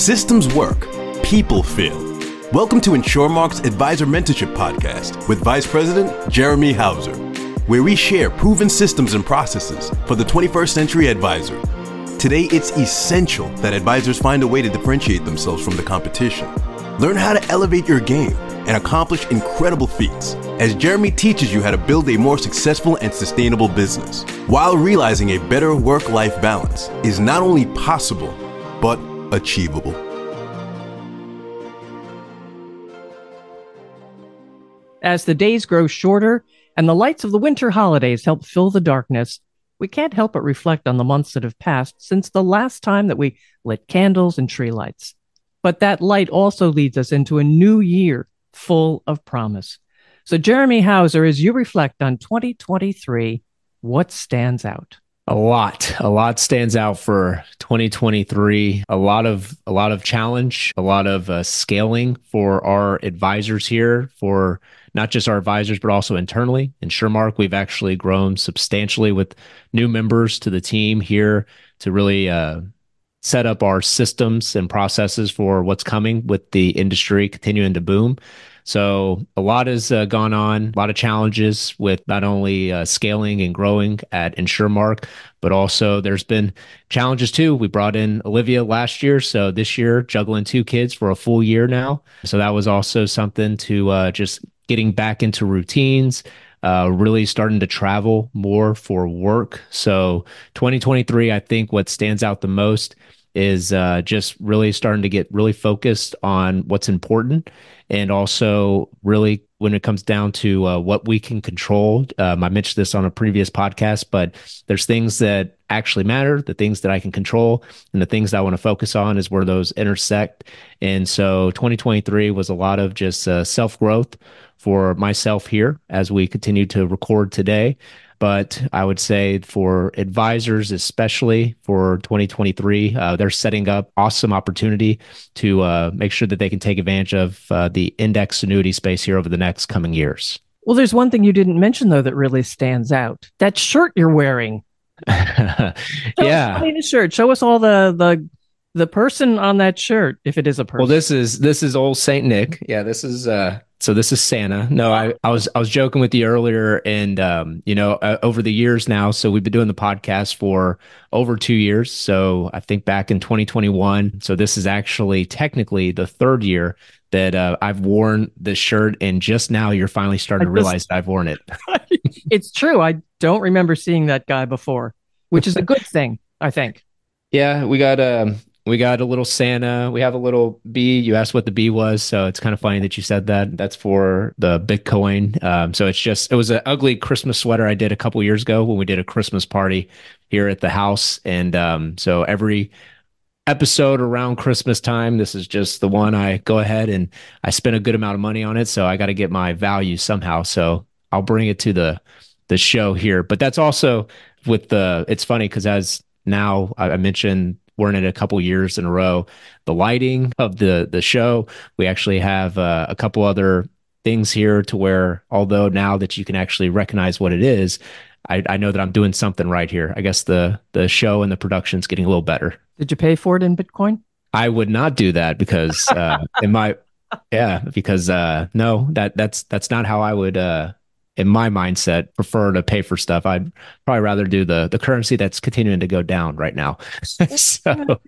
Systems work, people fail. Welcome to InsurMark's Advisor Mentorship Podcast with Vice President Jeremy Houser, where we share proven systems and processes for the 21st century advisor. Today, it's essential that advisors find a way to differentiate themselves from the competition. Learn how to elevate your game and accomplish incredible feats as Jeremy teaches you how to build a more successful and sustainable business while realizing a better work life balance is not only possible, but achievable. As the days grow shorter and the lights of the winter holidays help fill the darkness, we can't help but reflect on the months that have passed since the last time that we lit candles and tree lights. But that light also leads us into a new year full of promise. So, Jeremy Houser, as you reflect on 2023, what stands out? A lot, a lot stands out for 2023. A lot of, a lot of challenge, a lot of uh, scaling for our advisors here, for not just our advisors, but also internally. InsurMark, we've actually grown substantially with new members to the team here to really uh, set up our systems and processes for what's coming with the industry continuing to boom. So a lot has uh, gone on, a lot of challenges with not only uh, scaling and growing at InsurMark, but also there's been challenges too. We brought in Olivia last year, so this year juggling two kids for a full year now. So that was also something to uh, just getting back into routines. Uh, really starting to travel more for work. So 2023, I think what stands out the most is uh, just really starting to get really focused on what's important and also really when it comes down to uh, what we can control. Um, i mentioned this on a previous podcast but there's things that actually matter the things that i can control and the things that i want to focus on is where those intersect. And so 2023 was a lot of just uh, self-growth for myself here as we continue to record today but I would say for advisors, especially for 2023, uh, they're setting up awesome opportunity to uh, make sure that they can take advantage of uh, the index annuity space here over the next coming years. Well, there's one thing you didn't mention though that really stands out. That shirt you're wearing. yeah, I the shirt. Show us all the the the person on that shirt, if it is a person. Well, this is this is old Saint Nick. Yeah, this is uh so this is Santa. No, I, I was I was joking with you earlier, and um, you know, uh, over the years now, so we've been doing the podcast for over two years. So I think back in 2021. So this is actually technically the third year that uh, I've worn this shirt, and just now you're finally starting to realize that I've worn it. it's true. I don't remember seeing that guy before, which is a good thing, I think. Yeah, we got um, we got a little Santa. We have a little bee. You asked what the bee was, so it's kind of funny that you said that. That's for the Bitcoin. Um, so it's just it was an ugly Christmas sweater I did a couple years ago when we did a Christmas party here at the house, and um, so every episode around Christmas time, this is just the one I go ahead and I spend a good amount of money on it, so I got to get my value somehow. So I'll bring it to the the show here, but that's also with the. It's funny because as now I mentioned we're in it a couple years in a row. The lighting of the the show, we actually have uh, a couple other things here to where, although now that you can actually recognize what it is, I, I know that I'm doing something right here. I guess the the show and the production's getting a little better. Did you pay for it in Bitcoin? I would not do that because uh, in my yeah because uh, no that that's that's not how I would uh, in my mindset, prefer to pay for stuff. I'd probably rather do the the currency that's continuing to go down right now. so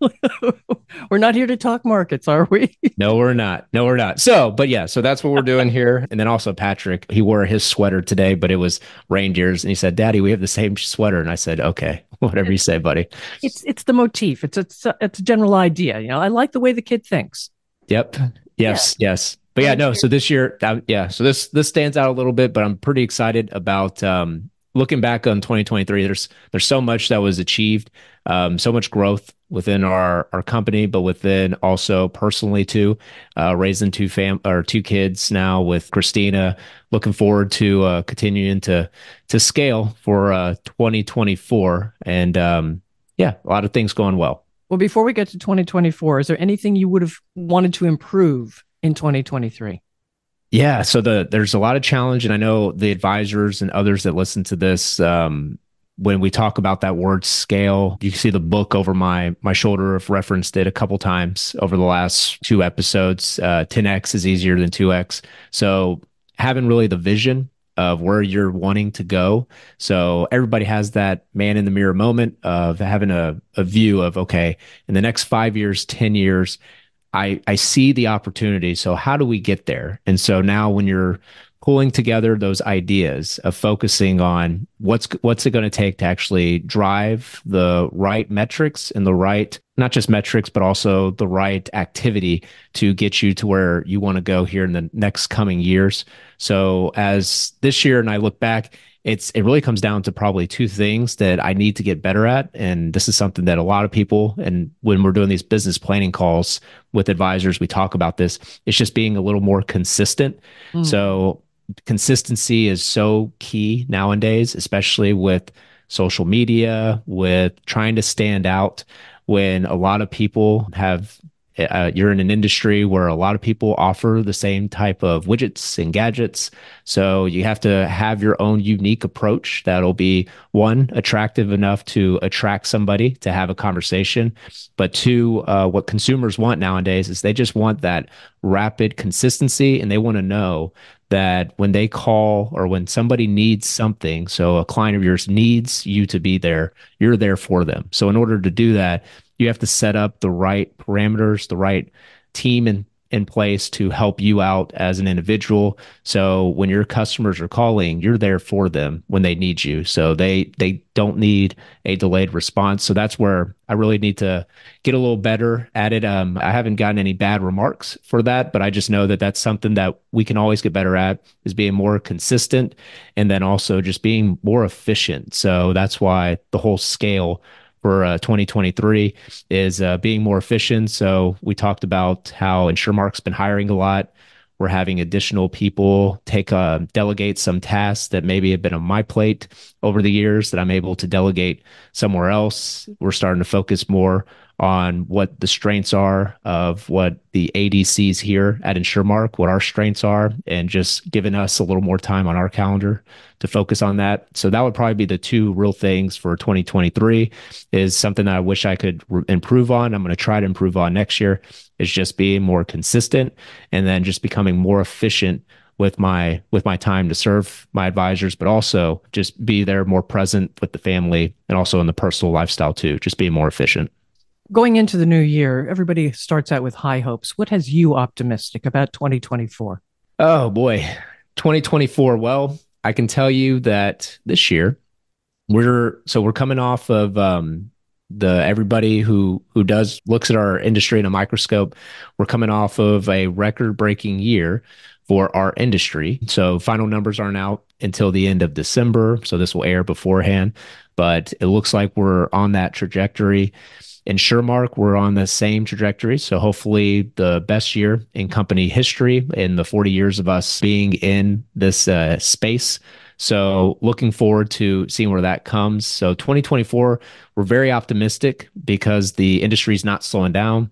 we're not here to talk markets, are we? no, we're not. No, we're not. So, but yeah, so that's what we're doing here. And then also Patrick, he wore his sweater today, but it was reindeers, and he said, "Daddy, we have the same sweater." And I said, "Okay, whatever you say, buddy." It's it's the motif. It's it's a, it's a general idea. You know, I like the way the kid thinks. Yep. Yes. Yeah. Yes but yeah, no. So this year, yeah. So this this stands out a little bit, but I'm pretty excited about um, looking back on 2023. There's there's so much that was achieved, um, so much growth within our our company, but within also personally too. Uh, raising two fam or two kids now with Christina. Looking forward to uh, continuing to to scale for uh, 2024, and um, yeah, a lot of things going well. Well, before we get to 2024, is there anything you would have wanted to improve in 2023? Yeah, so the there's a lot of challenge, and I know the advisors and others that listen to this, um, when we talk about that word scale, you can see the book over my my shoulder. I've referenced it a couple times over the last two episodes. Uh, 10x is easier than 2x. So having really the vision of where you're wanting to go. So everybody has that man in the mirror moment of having a, a view of, okay, in the next five years, 10 years, I, I see the opportunity. So how do we get there? And so now when you're pulling together those ideas of focusing on what's what's it going to take to actually drive the right metrics and the right not just metrics but also the right activity to get you to where you want to go here in the next coming years so as this year and I look back it's it really comes down to probably two things that I need to get better at. And this is something that a lot of people and when we're doing these business planning calls with advisors we talk about this. It's just being a little more consistent. Mm. so consistency is so key nowadays, especially with social media, with trying to stand out when a lot of people have uh, you're in an industry where a lot of people offer the same type of widgets and gadgets. So you have to have your own unique approach that'll be one, attractive enough to attract somebody to have a conversation. But two, uh, what consumers want nowadays is they just want that rapid consistency and they want to know that when they call or when somebody needs something, so a client of yours needs you to be there, you're there for them. So in order to do that, you have to set up the right parameters, the right team and in place to help you out as an individual. So when your customers are calling, you're there for them when they need you. So they they don't need a delayed response. So that's where I really need to get a little better at it. Um, I haven't gotten any bad remarks for that, but I just know that that's something that we can always get better at is being more consistent and then also just being more efficient. So that's why the whole scale for uh, 2023 is uh, being more efficient. So we talked about how InsurMark's been hiring a lot. We're having additional people take uh, delegate some tasks that maybe have been on my plate over the years that I'm able to delegate somewhere else. We're starting to focus more on what the strengths are of what the ADCs here at InsurMark, what our strengths are, and just giving us a little more time on our calendar to focus on that. So that would probably be the two real things for 2023 is something that I wish I could re- improve on. I'm going to try to improve on next year is just being more consistent and then just becoming more efficient with my with my time to serve my advisors but also just be there more present with the family and also in the personal lifestyle too just being more efficient going into the new year, everybody starts out with high hopes. What has you optimistic about 2024? Oh boy, 2024. Well, I can tell you that this year we're so we're coming off of um, the everybody who who does looks at our industry in a microscope. We're coming off of a record breaking year for our industry. So final numbers aren't out until the end of December. So this will air beforehand, but it looks like we're on that trajectory. InsurMark, we're on the same trajectory. So hopefully the best year in company history in the 40 years of us being in this uh, space. So looking forward to seeing where that comes. So 2024, we're very optimistic because the industry is not slowing down.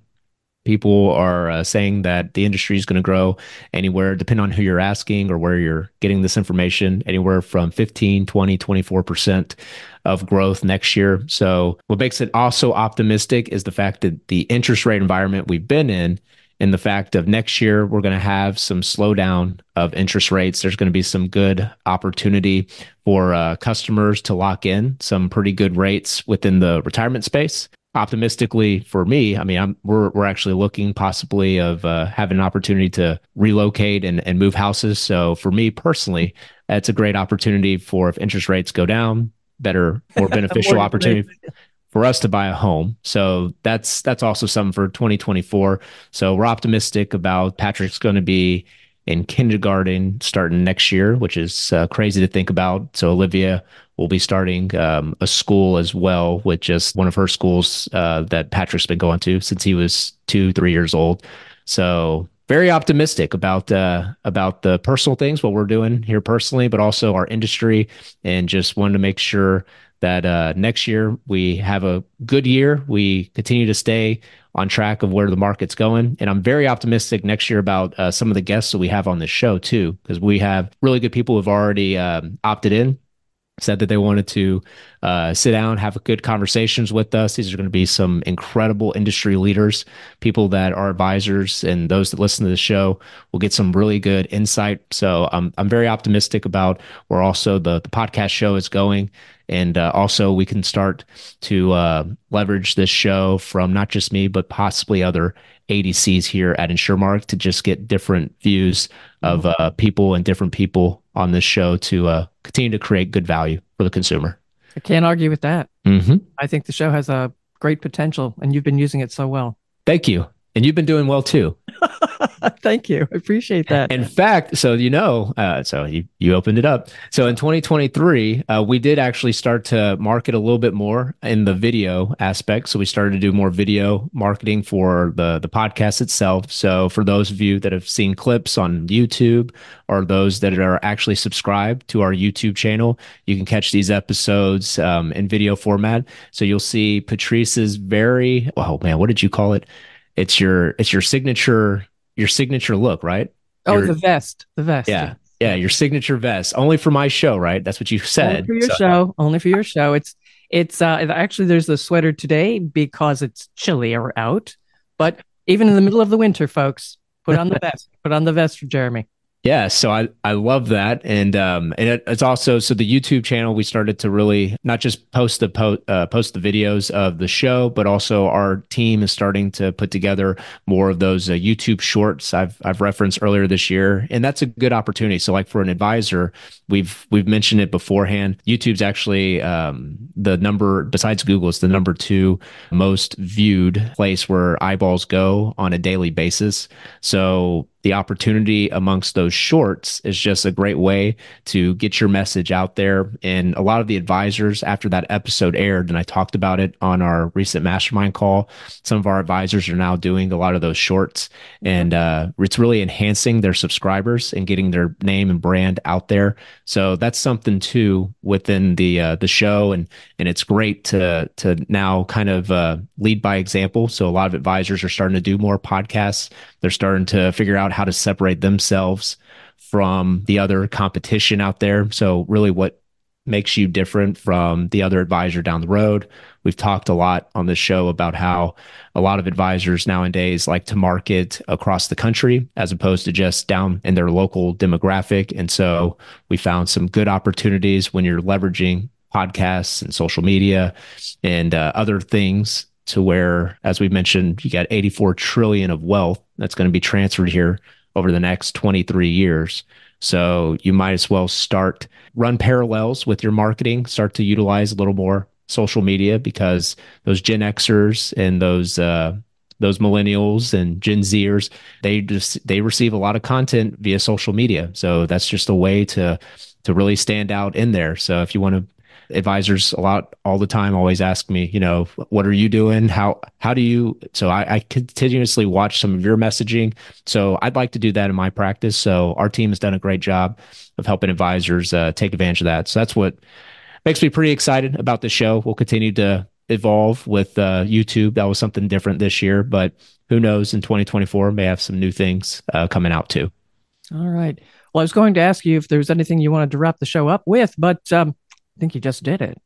People are uh, saying that the industry is going to grow anywhere, depending on who you're asking or where you're getting this information, anywhere from 15, 20, 24% of growth next year. So, what makes it also optimistic is the fact that the interest rate environment we've been in and the fact of next year we're going to have some slowdown of interest rates there's going to be some good opportunity for uh, customers to lock in some pretty good rates within the retirement space optimistically for me i mean I'm, we're, we're actually looking possibly of uh, having an opportunity to relocate and, and move houses so for me personally it's a great opportunity for if interest rates go down better, more beneficial more opportunity for us to buy a home. So that's that's also something for 2024. So we're optimistic about Patrick's going to be in kindergarten starting next year, which is uh, crazy to think about. So Olivia will be starting um, a school as well with just one of her schools uh, that Patrick's been going to since he was two, three years old. So very optimistic about uh, about the personal things, what we're doing here personally, but also our industry, and just wanted to make sure that uh, next year we have a good year. We continue to stay on track of where the market's going, and I'm very optimistic next year about uh, some of the guests that we have on this show too, because we have really good people who've already um, opted in said that they wanted to uh, sit down, have good conversations with us. These are going to be some incredible industry leaders, people that are advisors, and those that listen to the show will get some really good insight. So I'm I'm very optimistic about where also the the podcast show is going. And uh, also, we can start to uh, leverage this show from not just me, but possibly other ADCs here at InsurMark to just get different views of uh, people and different people on this show to uh, continue to create good value for the consumer. I can't argue with that. Mm-hmm. I think the show has a great potential, and you've been using it so well. Thank you. And you've been doing well too. Thank you. I appreciate that. In fact, so you know, uh, so you, you opened it up. So in 2023, uh, we did actually start to market a little bit more in the video aspect. So we started to do more video marketing for the the podcast itself. So for those of you that have seen clips on YouTube or those that are actually subscribed to our YouTube channel, you can catch these episodes um, in video format. So you'll see Patrice's very oh man, what did you call it? It's your it's your signature your signature look, right? Oh, your, the vest, the vest. Yeah, yeah, your signature vest. Only for my show, right? That's what you said. Only for your so. show. Only for your show. It's it's uh actually there's the sweater today because it's chillier out, but even in the middle of the winter, folks, put on the vest. put on the vest for Jeremy. Yeah, so I, I love that, and um, and it, it's also so the YouTube channel we started to really not just post the po- uh, post the videos of the show, but also our team is starting to put together more of those uh, YouTube shorts I've I've referenced earlier this year, and that's a good opportunity. So like for an advisor, we've we've mentioned it beforehand. YouTube's actually um, the number besides Google, it's the number two most viewed place where eyeballs go on a daily basis. So the opportunity amongst those shorts is just a great way to get your message out there. And a lot of the advisors, after that episode aired, and I talked about it on our recent mastermind call, some of our advisors are now doing a lot of those shorts. And uh, it's really enhancing their subscribers and getting their name and brand out there. So that's something too within the uh, the show, and and it's great to to now kind of uh, lead by example. So a lot of advisors are starting to do more podcasts. They're starting to figure out how to separate themselves from the other competition out there. So really, what makes you different from the other advisor down the road. We've talked a lot on this show about how a lot of advisors nowadays like to market across the country as opposed to just down in their local demographic. And so we found some good opportunities when you're leveraging podcasts and social media and uh, other things to where, as we mentioned, you got 84 trillion of wealth that's going to be transferred here over the next 23 years. So you might as well start run parallels with your marketing, start to utilize a little more social media because those Gen Xers and those uh, those millennials and Gen Zers, they just they receive a lot of content via social media. So that's just a way to to really stand out in there. So if you want to advisors a lot all the time always ask me you know what are you doing? How how do you so I, I, continuously watch some of your messaging. So i'd like to do that in my practice. So our team has done a great job of helping advisors uh, take advantage of that. So that's what makes me pretty excited about the show. We'll continue to evolve with uh, youtube. That was something different this year but who knows in 2024 may have some new things uh, coming out too. All right. Well i was going to ask you if there's anything you wanted to wrap the show up with but um, think you just did it.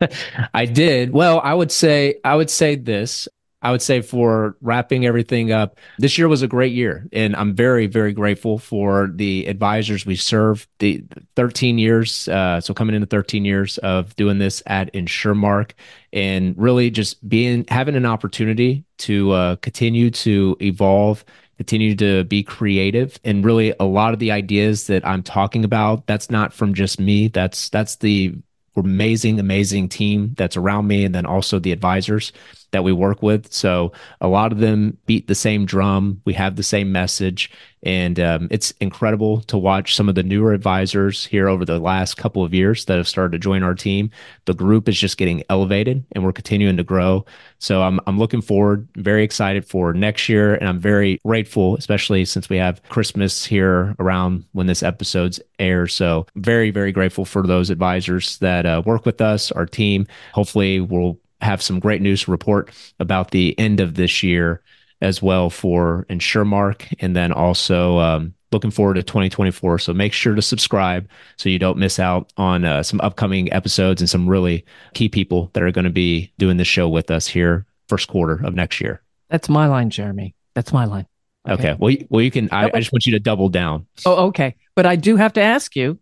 I did. Well, I would say I would say this. I would say for wrapping everything up, this year was a great year. And I'm very, very grateful for the advisors we serve. The 13 years, uh, so coming into 13 years of doing this at InsurMark and really just being having an opportunity to uh, continue to evolve continue to be creative and really a lot of the ideas that i'm talking about that's not from just me that's that's the amazing, amazing team that's around me, and then also the advisors that we work with. So a lot of them beat the same drum. We have the same message. And um, it's incredible to watch some of the newer advisors here over the last couple of years that have started to join our team. The group is just getting elevated and we're continuing to grow. So I'm, I'm looking forward, very excited for next year. And I'm very grateful, especially since we have Christmas here around when this episode's air. So very, very grateful for those advisors that uh, work with us, our team. Hopefully we'll have some great news to report about the end of this year as well for InsurMark, and then also um, looking forward to 2024. So make sure to subscribe so you don't miss out on uh, some upcoming episodes and some really key people that are going to be doing the show with us here first quarter of next year. That's my line, Jeremy. That's my line. Okay. okay. Well, well, you can. I, I just want you to double down. Oh, okay. But I do have to ask you,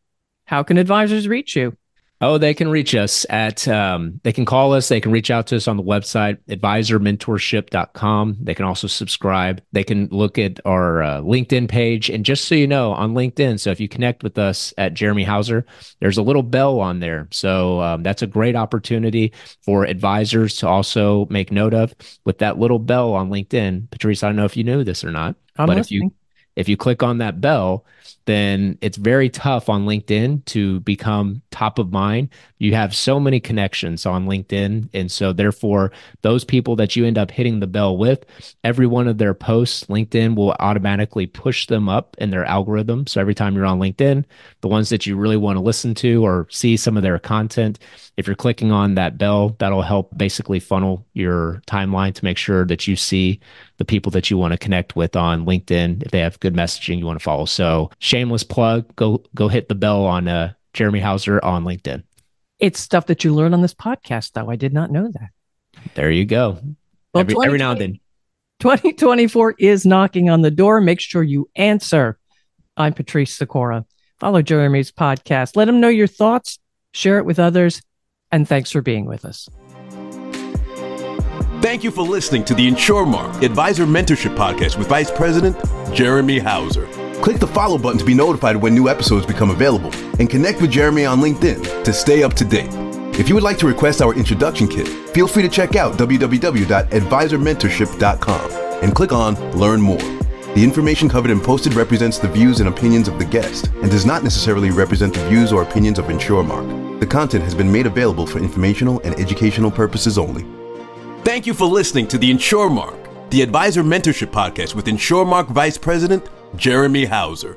how can advisors reach you? Oh, they can reach us at, um, they can call us. They can reach out to us on the website, advisormentorship.com. They can also subscribe. They can look at our uh, LinkedIn page. And just so you know, on LinkedIn, so if you connect with us at Jeremy Houser, there's a little bell on there. So um, that's a great opportunity for advisors to also make note of. With that little bell on LinkedIn, Patrice, I don't know if you knew this or not, I'm but listening. if you if you click on that bell, then it's very tough on LinkedIn to become top of mind. You have so many connections on LinkedIn. And so, therefore, those people that you end up hitting the bell with, every one of their posts, LinkedIn will automatically push them up in their algorithm. So, every time you're on LinkedIn, the ones that you really want to listen to or see some of their content, if you're clicking on that bell, that'll help basically funnel your timeline to make sure that you see the people that you want to connect with on LinkedIn if they have good messaging you want to follow. So shameless plug, go go hit the bell on uh, Jeremy Houser on LinkedIn. It's stuff that you learn on this podcast, though. I did not know that. There you go. Well, every, every now and then. 2024 is knocking on the door. Make sure you answer. I'm Patrice Sikora. Follow Jeremy's podcast. Let him know your thoughts, share it with others, and thanks for being with us. Thank you for listening to the InsurMark Advisor Mentorship Podcast with Vice President Jeremy Houser. Click the follow button to be notified when new episodes become available and connect with Jeremy on LinkedIn to stay up to date. If you would like to request our introduction kit, feel free to check out www.advisormentorship.com and click on Learn More. The information covered and posted represents the views and opinions of the guest and does not necessarily represent the views or opinions of InsurMark. Content has been made available for informational and educational purposes only. Thank you for listening to the InsurMark, the Advisor Mentorship Podcast with InsurMark Vice President Jeremy Houser.